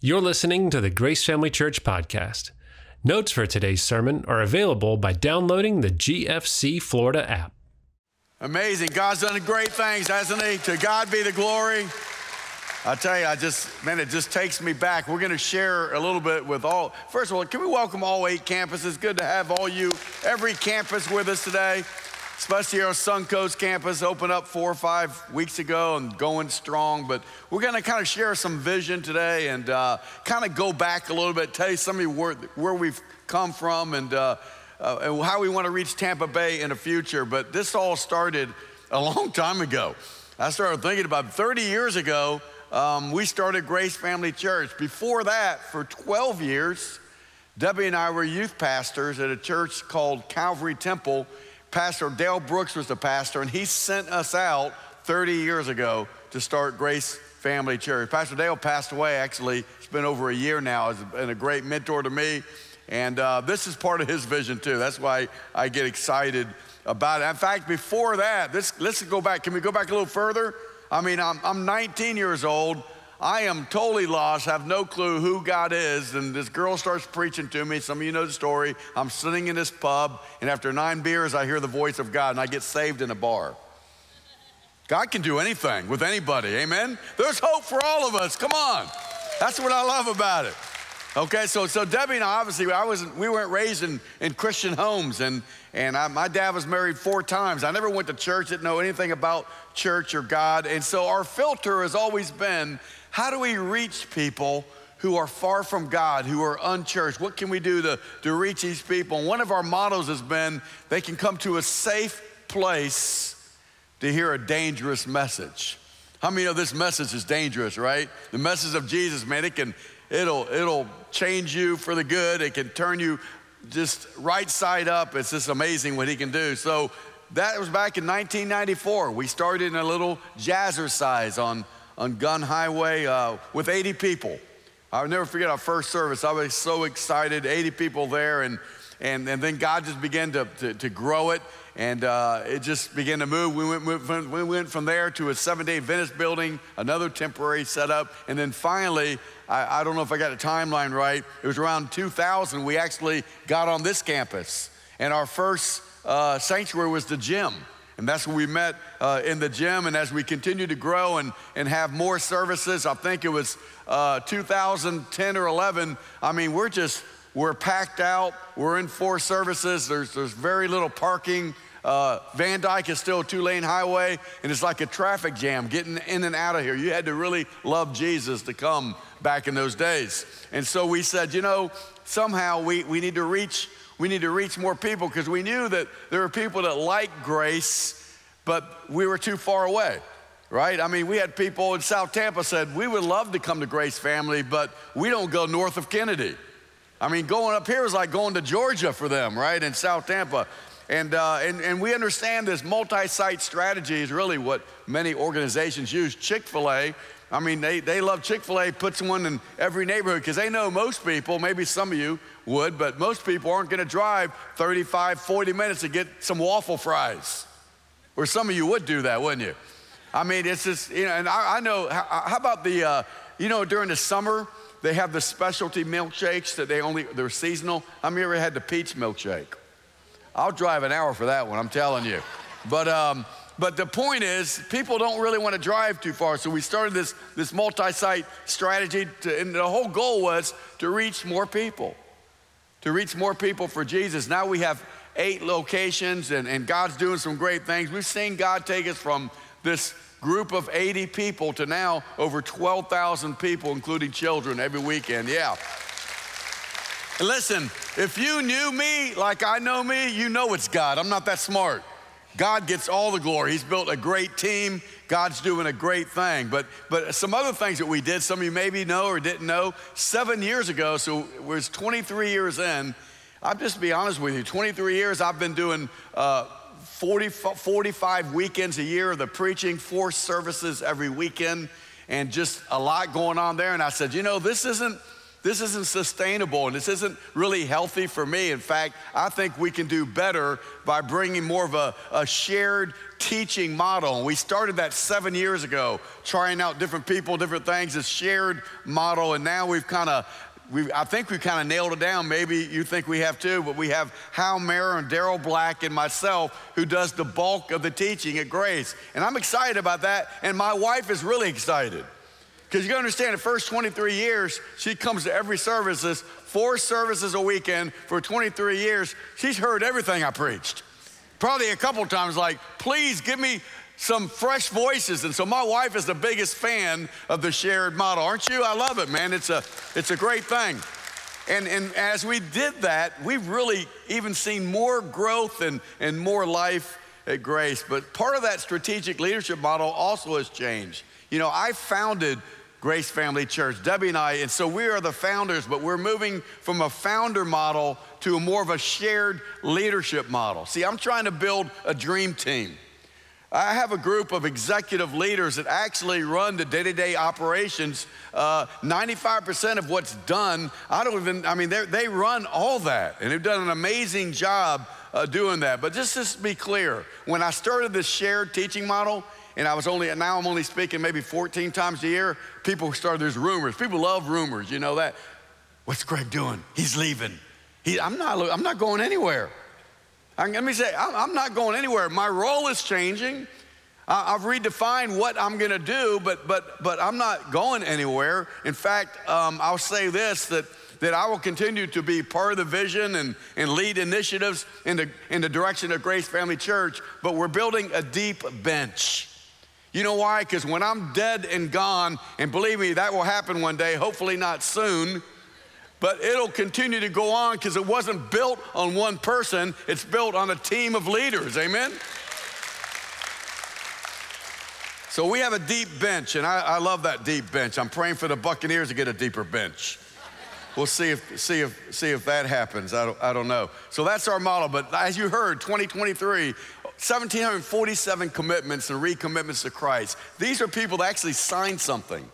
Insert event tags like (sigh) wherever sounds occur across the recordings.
You're listening to the Grace Family Church podcast. Notes for today's sermon are available by downloading the GFC Florida app. Amazing. God's done great things, hasn't He? To God be the glory. I tell you, I just, man, it just takes me back. We're going to share a little bit with all. First of all, can we welcome all eight campuses? Good to have all you, every campus with us today especially our Suncoast campus opened up four or five weeks ago and going strong. But we're going to kind of share some vision today and uh, kind of go back a little bit, tell you some of where, where we've come from and, uh, uh, and how we want to reach Tampa Bay in the future. But this all started a (laughs) long time ago. I started thinking about 30 years ago, um, we started Grace Family Church. Before that, for 12 years, Debbie and I were youth pastors at a church called Calvary Temple Pastor Dale Brooks was the pastor, and he sent us out 30 years ago to start Grace Family Church. Pastor Dale passed away, actually. It's been over a year now. He's been a great mentor to me. And uh, this is part of his vision, too. That's why I get excited about it. In fact, before that, this, let's go back. Can we go back a little further? I mean, I'm, I'm 19 years old. I am totally lost, have no clue who God is. And this girl starts preaching to me. Some of you know the story. I'm sitting in this pub, and after nine beers, I hear the voice of God, and I get saved in a bar. God can do anything with anybody, amen? There's hope for all of us. Come on. That's what I love about it. Okay, so so Debbie and I obviously I wasn't we weren't raised in, in Christian homes and and I, my dad was married four times. I never went to church, didn't know anything about church or God, and so our filter has always been how do we reach people who are far from God, who are unchurched? What can we do to, to reach these people? And one of our mottos has been they can come to a safe place to hear a dangerous message. How many know this message is dangerous, right? The message of Jesus, man, it can, it'll, it'll change you for the good. It can turn you just right side up. It's just amazing what he can do. So that was back in 1994. We started in a little jazzercise on on Gun Highway uh, with 80 people. I'll never forget our first service. I was so excited, 80 people there, and, and, and then God just began to, to, to grow it, and uh, it just began to move. We went, moved, we went from there to a Seventh-day Adventist building, another temporary setup, and then finally, I, I don't know if I got the timeline right, it was around 2000, we actually got on this campus, and our first uh, sanctuary was the gym. And that's where we met uh, in the gym. And as we continue to grow and, and have more services, I think it was uh, 2010 or 11. I mean, we're just, we're packed out. We're in four services. There's, there's very little parking. Uh, Van Dyke is still a two lane highway, and it's like a traffic jam getting in and out of here. You had to really love Jesus to come back in those days. And so we said, you know, somehow we, we need to reach we need to reach more people because we knew that there were people that liked grace, but we were too far away, right? I mean, we had people in South Tampa said, we would love to come to Grace Family, but we don't go north of Kennedy. I mean, going up here is like going to Georgia for them, right? In South Tampa. And, uh, and, and we understand this multi site strategy is really what many organizations use. Chick fil A I mean, they, they love Chick fil A, puts one in every neighborhood because they know most people, maybe some of you would, but most people aren't going to drive 35, 40 minutes to get some waffle fries. Or some of you would do that, wouldn't you? I mean, it's just, you know, and I, I know, how, how, about the, uh, you know, during the summer, they have the specialty milkshakes that they only, they're seasonal. How many ever had the peach milkshake? I'll drive an hour for that one, I'm telling you. But, um, but the point is, people don't really want to drive too far. So we started this, this multi site strategy, to, and the whole goal was to reach more people, to reach more people for Jesus. Now we have eight locations, and, and God's doing some great things. We've seen God take us from this group of 80 people to now over 12,000 people, including children, every weekend. Yeah. And listen, if you knew me like I know me, you know it's God. I'm not that smart. God gets all the glory. He's built a great team. God's doing a great thing. But, but some other things that we did, some of you maybe know or didn't know, seven years ago, so it was 23 years in, I'll just be honest with you, 23 years I've been doing uh, 40, 45 weekends a year of the preaching, four services every weekend, and just a lot going on there. And I said, you know, this isn't, this isn't sustainable and this isn't really healthy for me. In fact, I think we can do better by bringing more of a, a shared teaching model. And we started that seven years ago, trying out different people, different things, a shared model. And now we've kind of we, I think we kind of nailed it down. Maybe you think we have too, but we have Hal Mayer and Daryl Black and myself who does the bulk of the teaching at Grace. And I'm excited about that. And my wife is really excited. Because you understand, the first 23 years, she comes to every services, four services a weekend for 23 years. She's heard everything I preached. Probably a couple times, like, please give me some fresh voices. And so my wife is the biggest fan of the shared model, aren't you? I love it, man. It's a, it's a great thing. And, and as we did that, we've really even seen more growth and, and more life at Grace. But part of that strategic leadership model also has changed. You know, I founded Grace Family Church, Debbie and I, and so we are the founders, but we're moving from a founder model to a more of a shared leadership model. See, I'm trying to build a dream team. I have a group of executive leaders that actually run the day to day operations. Uh, 95% of what's done, I don't even, I mean, they run all that, and they've done an amazing job uh, doing that. But just to be clear, when I started this shared teaching model, and I was only, now I'm only speaking maybe 14 times a year. People started, there's rumors. People love rumors, you know that. What's Craig doing? He's leaving. He, I'm, not, I'm not going anywhere. I, let me say, I'm, I'm not going anywhere. My role is changing. I've redefined what I'm going to do, but, but, but I'm not going anywhere. In fact, um, I'll say this that, that I will continue to be part of the vision and, and lead initiatives in the, in the direction of Grace Family Church, but we're building a deep bench. You know why? Because when I'm dead and gone, and believe me, that will happen one day, hopefully not soon, but it'll continue to go on because it wasn't built on one person, it's built on a team of leaders. Amen? So we have a deep bench, and I, I love that deep bench. I'm praying for the Buccaneers to get a deeper bench. We'll see if, see if, see if that happens. I don't, I don't know. So that's our model. But as you heard, 2023, 1,747 commitments and recommitments to Christ. These are people that actually signed something.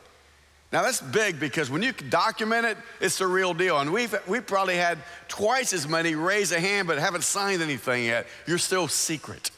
Now that's big because when you document it, it's the real deal. And we've, we've probably had twice as many raise a hand but haven't signed anything yet. You're still secret.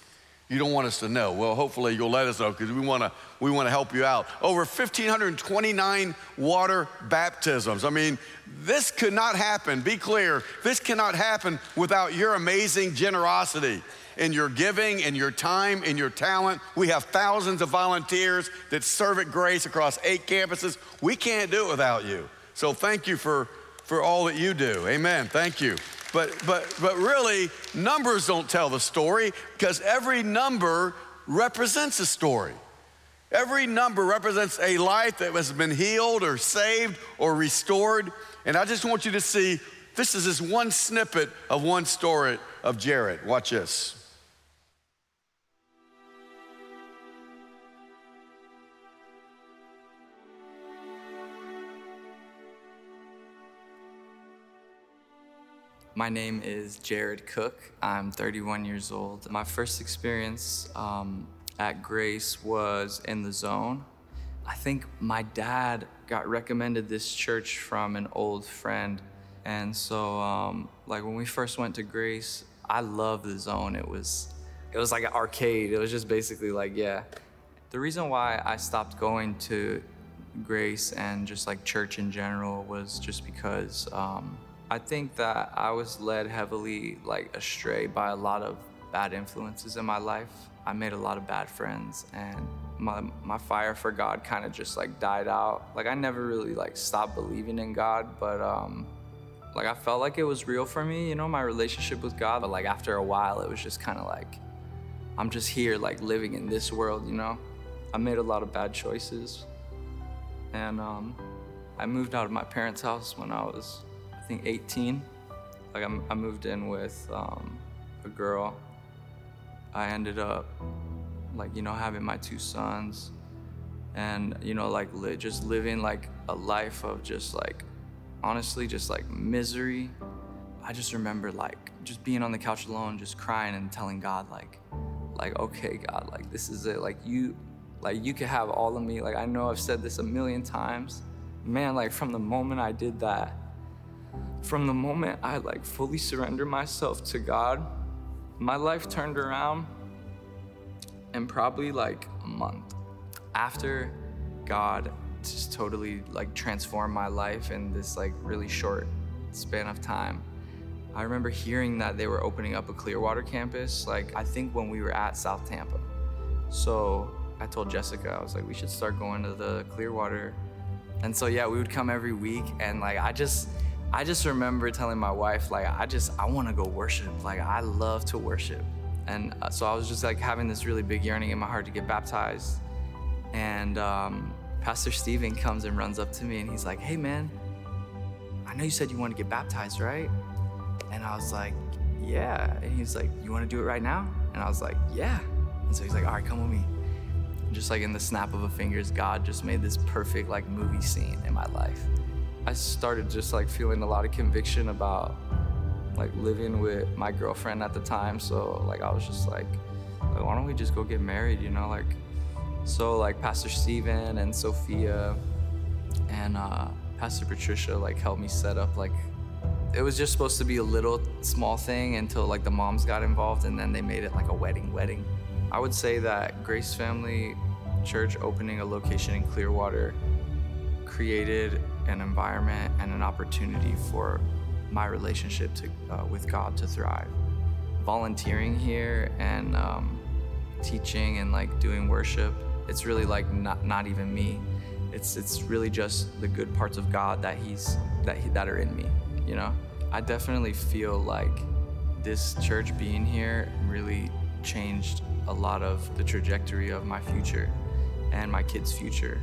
You don't want us to know. Well, hopefully you'll let us know because we want to we want to help you out. Over 1,529 water baptisms. I mean, this could not happen. Be clear. This cannot happen without your amazing generosity in your giving, in your time, in your talent. We have thousands of volunteers that serve at Grace across eight campuses. We can't do it without you. So thank you for, for all that you do. Amen. Thank you. But, but, but really, numbers don't tell the story because every number represents a story. Every number represents a life that has been healed or saved or restored. And I just want you to see this is just one snippet of one story of Jared. Watch this. My name is Jared Cook. I'm 31 years old. My first experience um, at Grace was in the zone. I think my dad got recommended this church from an old friend. And so, um, like when we first went to Grace, I loved the zone. It was, it was like an arcade. It was just basically like, yeah. The reason why I stopped going to Grace and just like church in general was just because um, I think that I was led heavily like astray by a lot of bad influences in my life. I made a lot of bad friends and my, my fire for God kind of just like died out. Like I never really like stopped believing in God, but um like I felt like it was real for me, you know, my relationship with God, but like after a while it was just kind of like I'm just here like living in this world, you know. I made a lot of bad choices. And um I moved out of my parents' house when I was think 18. Like I'm, i moved in with um, a girl. I ended up like you know having my two sons, and you know like li- just living like a life of just like honestly just like misery. I just remember like just being on the couch alone, just crying and telling God like, like okay God, like this is it. Like you, like you could have all of me. Like I know I've said this a million times, man, like from the moment I did that, from the moment I like fully surrendered myself to God, my life turned around in probably like a month. After God just totally like transformed my life in this like really short span of time. I remember hearing that they were opening up a Clearwater campus, like I think when we were at South Tampa. So I told Jessica, I was like, we should start going to the Clearwater. And so yeah, we would come every week and like I just I just remember telling my wife like I just I want to go worship. Like I love to worship. And uh, so I was just like having this really big yearning in my heart to get baptized. And um, Pastor Steven comes and runs up to me and he's like, "Hey man, I know you said you want to get baptized, right?" And I was like, "Yeah." And he's like, "You want to do it right now?" And I was like, "Yeah." And so he's like, "All right, come with me." And just like in the snap of a fingers, God just made this perfect like movie scene in my life. I started just like feeling a lot of conviction about like living with my girlfriend at the time. So like I was just like, like why don't we just go get married? You know, like so like Pastor Steven and Sophia and uh, Pastor Patricia like helped me set up like it was just supposed to be a little small thing until like the moms got involved and then they made it like a wedding wedding. I would say that Grace Family Church opening a location in Clearwater created an environment and an opportunity for my relationship to, uh, with God to thrive. Volunteering here and um, teaching and like doing worship, it's really like not, not even me. It's, it's really just the good parts of God that he's that he, that are in me, you know. I definitely feel like this church being here really changed a lot of the trajectory of my future and my kids' future.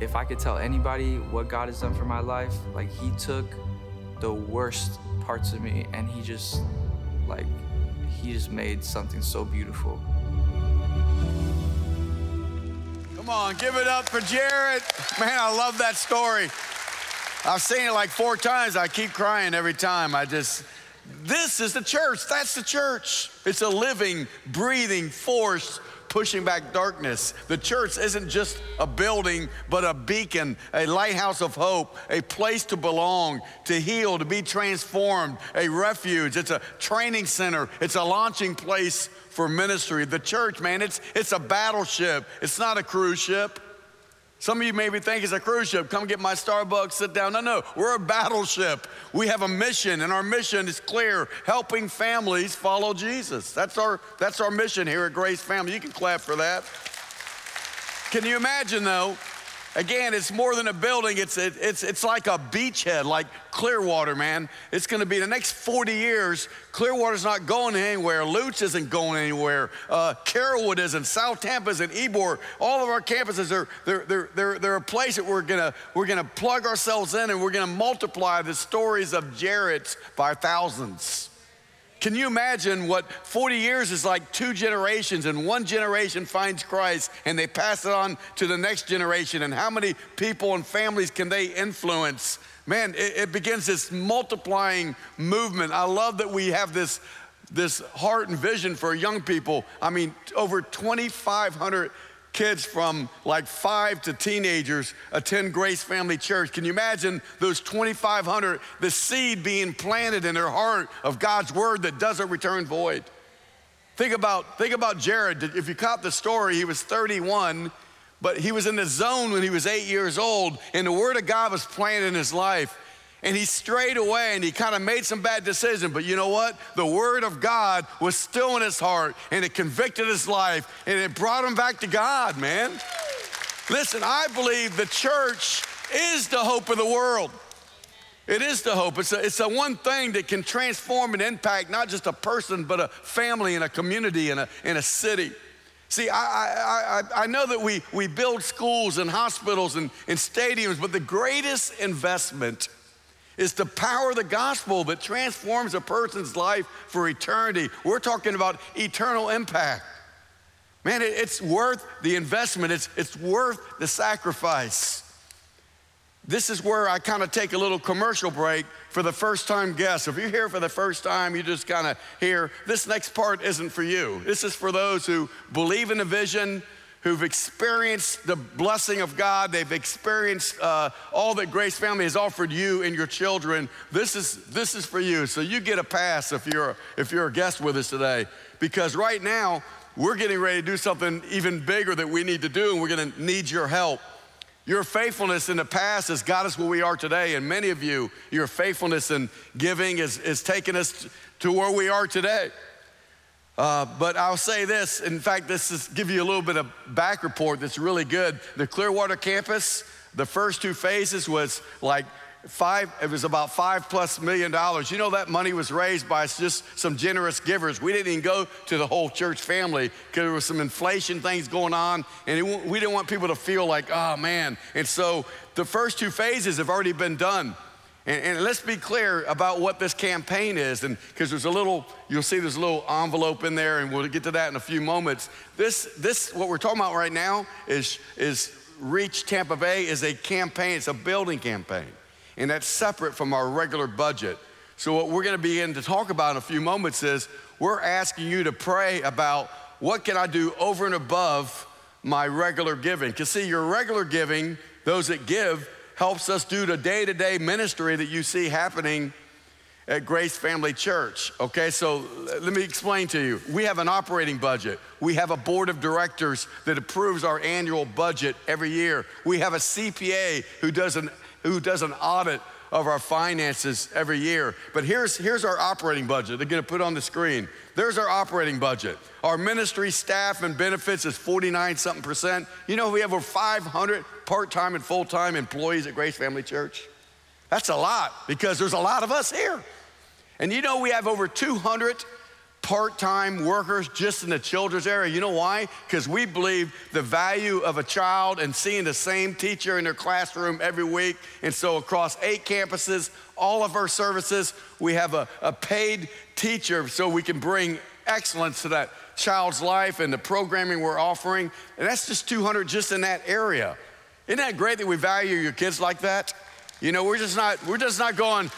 If I could tell anybody what God has done for my life, like He took the worst parts of me and He just, like, He just made something so beautiful. Come on, give it up for Jared. Man, I love that story. I've seen it like four times. I keep crying every time. I just, this is the church. That's the church. It's a living, breathing force pushing back darkness. The church isn't just a building, but a beacon, a lighthouse of hope, a place to belong, to heal, to be transformed, a refuge. It's a training center, it's a launching place for ministry. The church, man, it's, it's a battleship, it's not a cruise ship. Some of you maybe think it's a cruise ship. Come get my Starbucks, sit down. No, no, we're a battleship. We have a mission, and our mission is clear helping families follow Jesus. That's our, that's our mission here at Grace Family. You can clap for that. Can you imagine, though, Again, it's more than a building. It's, it, it's, it's like a beachhead, like Clearwater, man. It's going to be the next 40 years. Clearwater's not going anywhere. Lutz isn't going anywhere. Uh, Carrollwood isn't. South Tampa isn't. Ybor. All of our campuses are they're, they're, they're, they're a place that we're going to we're gonna plug ourselves in and we're going to multiply the stories of Jared's by thousands. Can you imagine what 40 years is like two generations, and one generation finds Christ and they pass it on to the next generation? And how many people and families can they influence? Man, it, it begins this multiplying movement. I love that we have this, this heart and vision for young people. I mean, over 2,500 kids from like five to teenagers attend Grace Family Church. Can you imagine those 2,500, the seed being planted in their heart of God's word that doesn't return void? Think about, think about Jared. If you caught the story, he was 31, but he was in the zone when he was eight years old, and the word of God was planted in his life and he strayed away and he kind of made some bad decisions. But you know what? The word of God was still in his heart and it convicted his life and it brought him back to God, man. Listen, I believe the church is the hope of the world. It is the hope. It's a, it's one thing that can transform and impact not just a person, but a family and a community and a, and a city. See, I, I, I, I know that we, we build schools and hospitals and, and stadiums, but the greatest investment is the power of the gospel that transforms a person's life for eternity. We're talking about eternal impact. Man, it's worth the investment, it's, it's worth the sacrifice. This is where I kind of take a little commercial break for the first time guests. If you're here for the first time, you just kind of hear this next part isn't for you. This is for those who believe in the vision, who've experienced the blessing of God. They've experienced uh, all that Grace Family has offered you and your children. This is, this is for you. So you get a pass if you're, if you're a guest with us today. Because right now, we're getting ready to do something even bigger that we need to do, and we're to need your help. Your faithfulness in the past has got us where we are today, and many of you, your faithfulness in giving has, has taken us to where we are today. Uh, but I'll say this. In fact, this is give you a little bit of back report that's really good. The Clearwater campus, the first two phases was like five, it was about five plus million dollars. You know, that money was raised by just some generous givers. We didn't even go to the whole church family because there was some inflation things going on, and it, we didn't want people to feel like, oh man. And so the first two phases have already been done. And, and, let's be clear about what this campaign is, and because there's a little, you'll see there's a little envelope in there, and we'll get to that in a few moments. This, this, what we're talking about right now is, is Reach Tampa Bay is a campaign. It's a building campaign, and that's separate from our regular budget. So what we're going to begin to talk about in a few moments is we're asking you to pray about what can I do over and above my regular giving. Because see, your regular giving, those that give helps us do the day to day ministry that you see happening at Grace Family Church. Okay, so let me explain to you. We have an operating budget. We have a board of directors that approves our annual budget every year. We have a CPA who does an, who does an audit of our finances every year. But here's, here's our operating budget. They're gonna put on the screen. There's our operating budget. Our ministry staff and benefits is 49 something percent. You know, we have over 500 part time and full time employees at Grace Family Church. That's a lot because there's a lot of us here. And you know, we have over 200 part time workers just in the children's area. You know why? Because we believe the value of a child and seeing the same teacher in their classroom every week. And so, across eight campuses, all of our services, we have a, a paid teacher so we can bring excellence to that child's life and the programming we're offering. And that's just 200 just in that area. Isn't that great that we value your kids like that? You know, we're just not, we're just not going,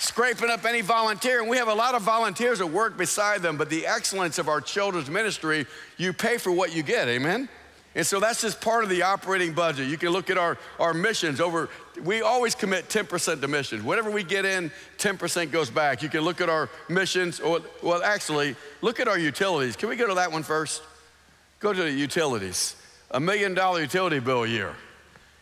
scraping up any volunteer. And we have a lot of volunteers that work beside them, but the excellence of our children's ministry, you pay for what you get, amen? And so that's just part of the operating budget. You can look at our, our missions over, we always commit 10% to missions. Whatever we get in, 10% goes back. You can look at our missions, or, well, actually, look at our utilities. Can we go to that one first? Go to the utilities. A million dollar utility bill a year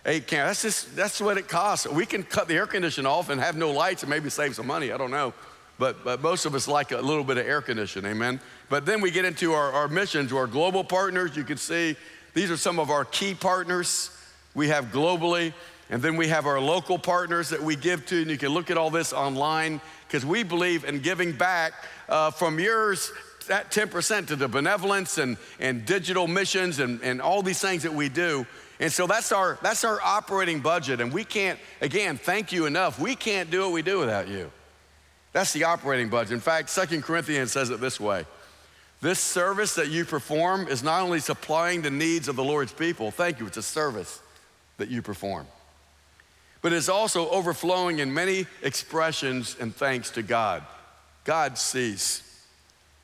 eight can. That's just that's what it costs. We can cut the air conditioning off and have no lights and maybe save some money. I don't know. But, but most of us like a little bit of air conditioning, amen. But then we get into our, our missions, our global partners. You can see these are some of our key partners we have globally. And then we have our local partners that we give to, and you can look at all this online because we believe in giving back uh, from yours that 10% to the benevolence and, and digital missions and, and all these things that we do. And so that's our, that's our operating budget. And we can't, again, thank you enough. We can't do what we do without you. That's the operating budget. In fact, Second Corinthians says it this way This service that you perform is not only supplying the needs of the Lord's people, thank you, it's a service that you perform, but it's also overflowing in many expressions and thanks to God. God sees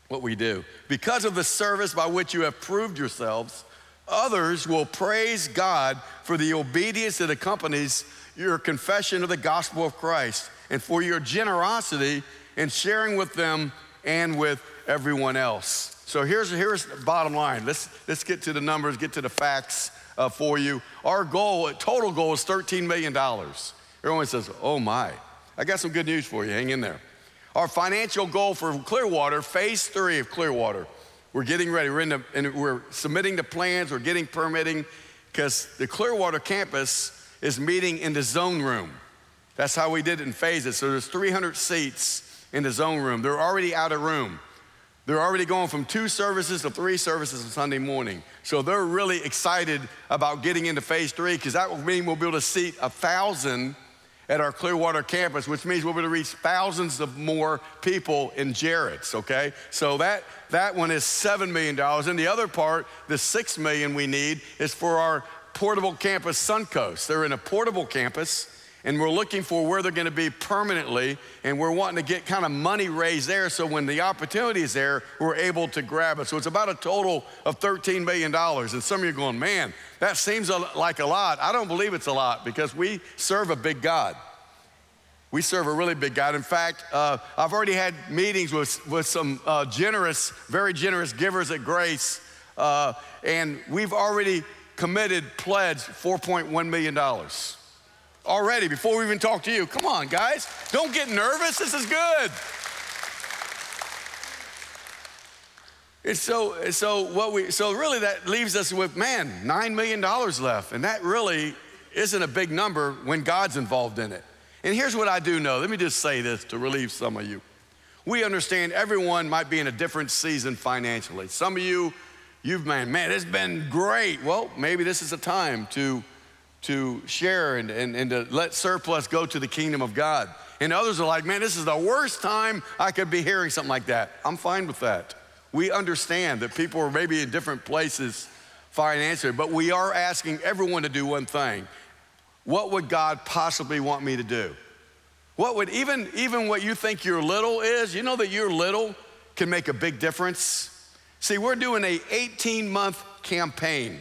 what we do. Because of the service by which you have proved yourselves, Others will praise God for the obedience that accompanies your confession of the gospel of Christ and for your generosity in sharing with them and with everyone else. So here's, here's the bottom line. Let's, let's get to the numbers, get to the facts uh, for you. Our goal, total goal is $13 million. Everyone says, oh my. I got some good news for you. Hang in there. Our financial goal for Clearwater, phase three of Clearwater, we're getting ready. We're, in the, and we're submitting the plans. We're getting permitting because the Clearwater campus is meeting in the zone room. That's how we did it in phases. So there's 300 seats in the zone room. They're already out of room. They're already going from two services to three services on Sunday morning. So they're really excited about getting into phase three because that will mean we'll be able to seat a thousand at our Clearwater campus, which means we're going to reach thousands of more people in Jared's, okay? So that, that one is $7 million. And the other part, the 6 million we need, is for our portable campus Suncoast. They're in a portable campus, and we're looking for where they're going to be permanently, and we're wanting to get kind of money raised there so when the opportunity is there, we're able to grab it. So it's about a total of $13 million. And some of you are going, man, that seems like a lot. I don't believe it's a lot because we serve a big God. We serve a really big God. In fact, uh, I've already had meetings with, with some uh, generous, very generous givers at Grace, uh, and we've already committed, pledged $4.1 million already before we even talk to you. Come on, guys. Don't get nervous. This is good. And so, so what we, so really that leaves us with, man, $9 million left. And that really isn't a big number when God's involved in it. And here's what I do know. Let me just say this to relieve some of you. We understand everyone might be in a different season financially. Some of you, you've, man, man, it's been great. Well, maybe this is a time to to share and, and, and to let surplus go to the kingdom of God. And others are like, man, this is the worst time I could be hearing something like that. I'm fine with that. We understand that people are maybe in different places financially, but we are asking everyone to do one thing. What would God possibly want me to do? What would even even what you think your little is, you know that your little can make a big difference? See, we're doing a 18 month campaign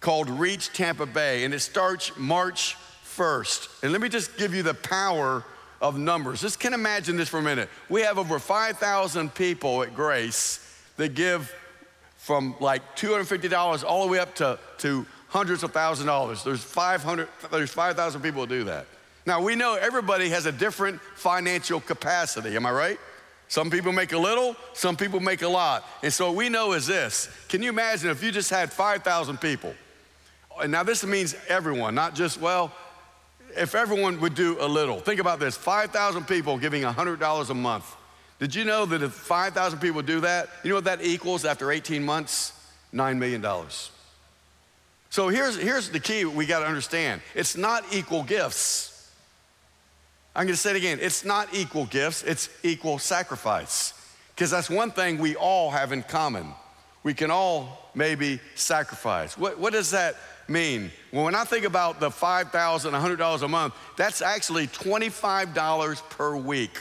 called Reach Tampa Bay, and it starts March 1st. And let me just give you the power of numbers. Just can imagine this for a minute. We have over 5,000 people at Grace that give from like $250 all the way up to, to hundreds of thousand dollars. There's 500, there's 5,000 people who do that. Now we know everybody has a different financial capacity, am I right? Some people make a little, some people make a lot. And so what we know is this. Can you imagine if you just had 5,000 people and now this means everyone, not just, well, if everyone would do a little. Think about this 5,000 people giving $100 a month. Did you know that if 5,000 people do that, you know what that equals after 18 months? $9 million. So here's, here's the key we got to understand it's not equal gifts. I'm going to say it again it's not equal gifts, it's equal sacrifice. Because that's one thing we all have in common. We can all maybe sacrifice. What, what does that mean? Well, when I think about the $5,000, $100 a month, that's actually $25 per week.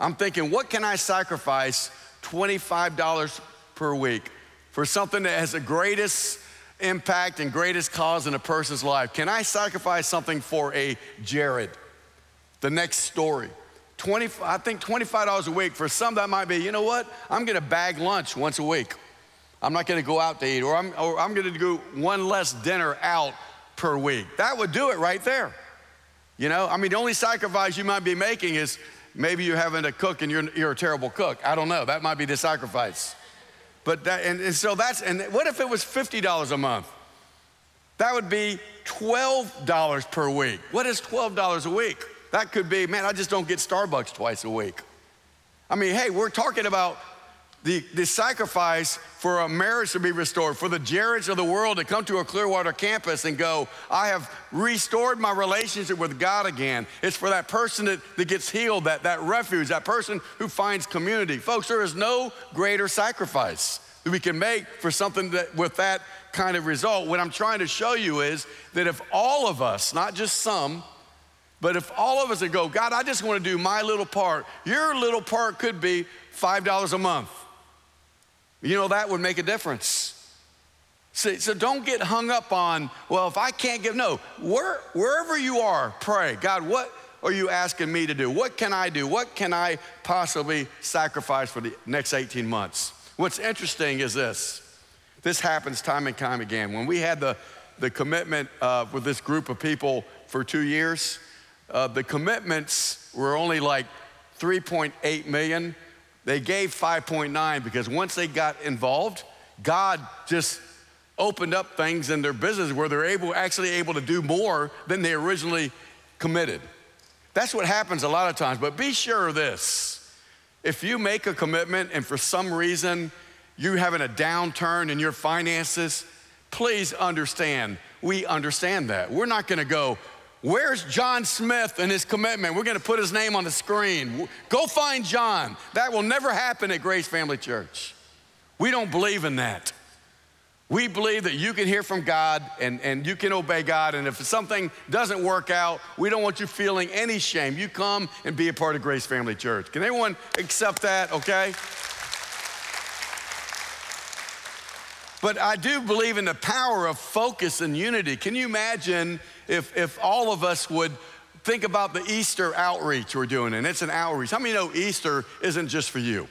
I'm thinking, what can I sacrifice $25 per week for something that has the greatest impact and greatest cause in a person's life? Can I sacrifice something for a Jared? The next story. 20, I think $25 a week. For some, that might be, you know what? I'm gonna bag lunch once a week. I'm not gonna go out to eat, or I'm, or I'm gonna do one less dinner out per week. That would do it right there. You know, I mean, the only sacrifice you might be making is maybe you're having to cook and you're, you're a terrible cook. I don't know. That might be the sacrifice. But that, and, and so that's, and what if it was $50 a month? That would be $12 per week. What is $12 a week? That could be, man, I just don't get Starbucks twice a week. I mean, hey, we're talking about the, the sacrifice for a marriage to be restored, for the Jareds of the world to come to a Clearwater campus and go, I have restored my relationship with God again. It's for that person that, that gets healed, that, that refuge, that person who finds community. Folks, there is no greater sacrifice that we can make for something that with that kind of result. What I'm trying to show you is that if all of us, not just some, but if all of us would go, God, I just want to do my little part, your little part could be $5 a month. You know, that would make a difference. So, so don't get hung up on, well, if I can't give, no, where, wherever you are, pray. God, what are you asking me to do? What can I do? What can I possibly sacrifice for the next 18 months? What's interesting is this this happens time and time again. When we had the, the commitment uh, with this group of people for two years, uh, the commitments were only like 3.8 million. They gave 5.9 because once they got involved, God just opened up things in their business where they're able, actually able to do more than they originally committed. That's what happens a lot of times. But be sure of this. If you make a commitment and for some reason you're having a downturn in your finances, please understand, we understand that. We're not gonna go, Where's John Smith and his commitment? We're going to put his name on the screen. Go find John. That will never happen at Grace Family Church. We don't believe in that. We believe that you can hear from God and, and you can obey God. And if something doesn't work out, we don't want you feeling any shame. You come and be a part of Grace Family Church. Can anyone accept that, okay? But I do believe in the power of focus and unity. Can you imagine if, if all of us would think about the Easter outreach we're doing? And it's an outreach. How many know Easter isn't just for you?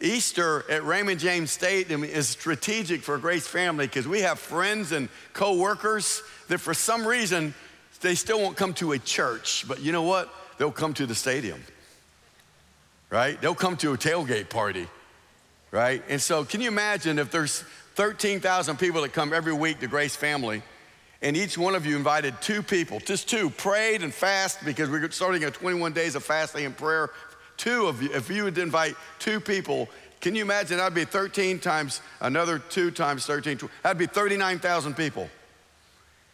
Easter at Raymond James Stadium is strategic for Grace Family because we have friends and co-workers that for some reason they still won't come to a church, but you know what? They'll come to the stadium, right? They'll come to a tailgate party right? And so, can you imagine if there's 13,000 people that come every week to Grace Family, and each one of you invited two people, just two, prayed and fast because we're starting a 21 days of fasting and prayer. Two of you, if you would invite two people, can you imagine that'd be 13 times another two times 13, that'd be 39,000 people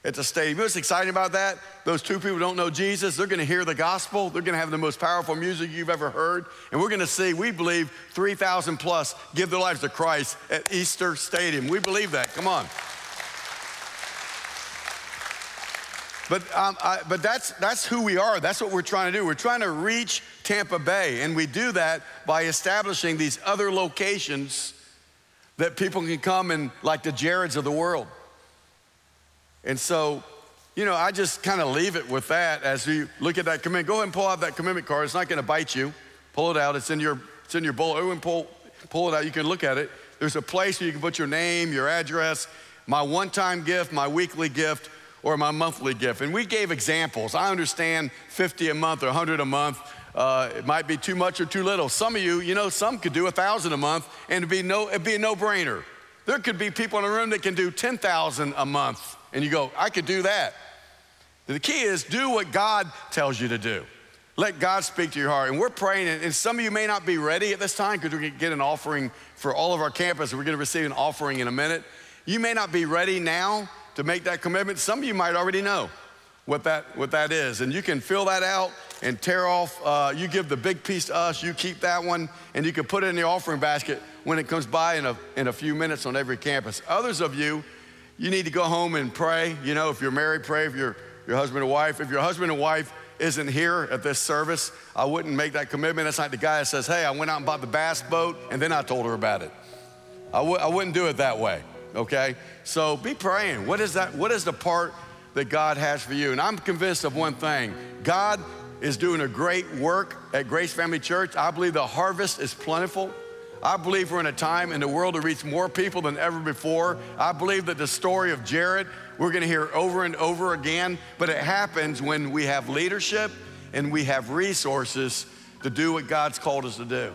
at the stadium. You know what's exciting about that? Those two people don't know Jesus. They're going to hear the gospel. They're going to have the most powerful music you've ever heard. And we're going to see, we believe, 3,000 plus give their lives to Christ at Easter Stadium. We believe that. Come on. But, um, I, but that's, that's who we are. That's what we're trying to do. We're trying to reach Tampa Bay. And we do that by establishing these other locations that people can come and, like the Jareds of the world. And so, you know, I just kind of leave it with that as you look at that commitment. Go ahead and pull out that commitment card. It's not going to bite you. Pull it out. It's in your it's in your bullet. Oh, and pull pull it out. You can look at it. There's a place where you can put your name, your address, my one-time gift, my weekly gift, or my monthly gift. And we gave examples. I understand 50 a month or 100 a month. Uh, it might be too much or too little. Some of you, you know, some could do a thousand a month, and it'd be no, it'd be a no-brainer. There could be people in the room that can do 10,000 a month and you go, I could do that. The key is do what God tells you to do. Let God speak to your heart. And we're praying, and some of you may not be ready at this time because we're going to get an offering for all of our campus. We're going to receive an offering in a minute. You may not be ready now to make that commitment. Some of you might already know what that, what that is. And you can fill that out and tear off. Uh, you give the big piece to us, you keep that one, and you can put it in the offering basket when it comes by in a, in a few minutes on every campus. Others of you, you need to go home and pray. You know, if you're married, pray. If you're your husband and wife, if your husband and wife isn't here at this service, I wouldn't make that commitment. That's like the guy that says, Hey, I went out and bought the bass boat and then I told her about it. I w- I wouldn't do it that way, okay? So be praying. What is that? What is the part that God has for you? And I'm convinced of one thing God is doing a great work at Grace Family Church. I believe the harvest is plentiful. I believe we're in a time in the world to reach more people than ever before. I believe that the story of Jared, we're going to hear over and over again, but it happens when we have leadership and we have resources to do what God's called us to do.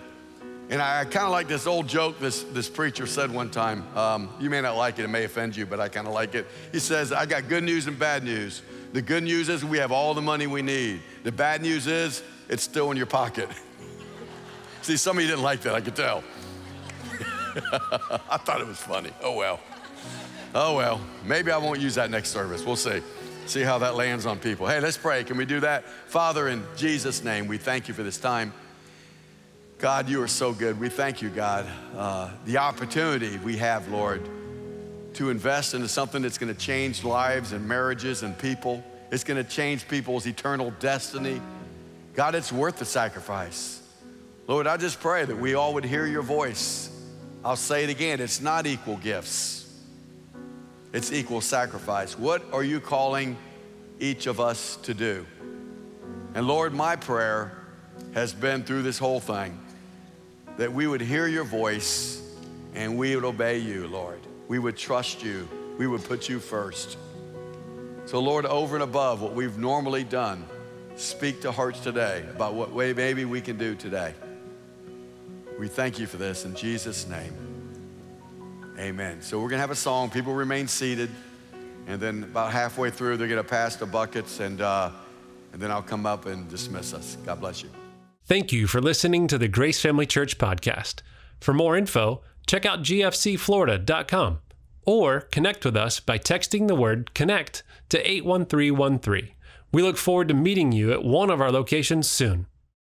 And I kind of like this old joke this, this preacher said one time. Um, you may not like it, it may offend you, but I kind of like it. He says, I got good news and bad news. The good news is we have all the money we need. The bad news is it's still in your pocket. (laughs) See, some of you didn't like that, I could tell. (laughs) I thought it was funny. Oh well. Oh well. Maybe I won't use that next service. We'll see. See how that lands on people. Hey, let's pray. Can we do that? Father, in Jesus' name, we thank you for this time. God, you are so good. We thank you, God. Uh, the opportunity we have, Lord, to invest into something that's going to change lives and marriages and people. It's going to change people's eternal destiny. God, it's worth the sacrifice. Lord, I just pray that we all would hear your voice I'll say it again it's not equal gifts, it's equal sacrifice. What are you calling each of us to do? And Lord, my prayer has been through this whole thing that we would hear your voice and we would obey you, Lord. We would trust you, we would put you first. So, Lord, over and above what we've normally done, speak to hearts today about what way maybe we can do today. We thank you for this in Jesus' name. Amen. So we're going to have a song. People remain seated. And then about halfway through, they're going to pass the buckets, and, uh, and then I'll come up and dismiss us. God bless you. Thank you for listening to the Grace Family Church podcast. For more info, check out gfcflorida.com or connect with us by texting the word connect to 81313. We look forward to meeting you at one of our locations soon.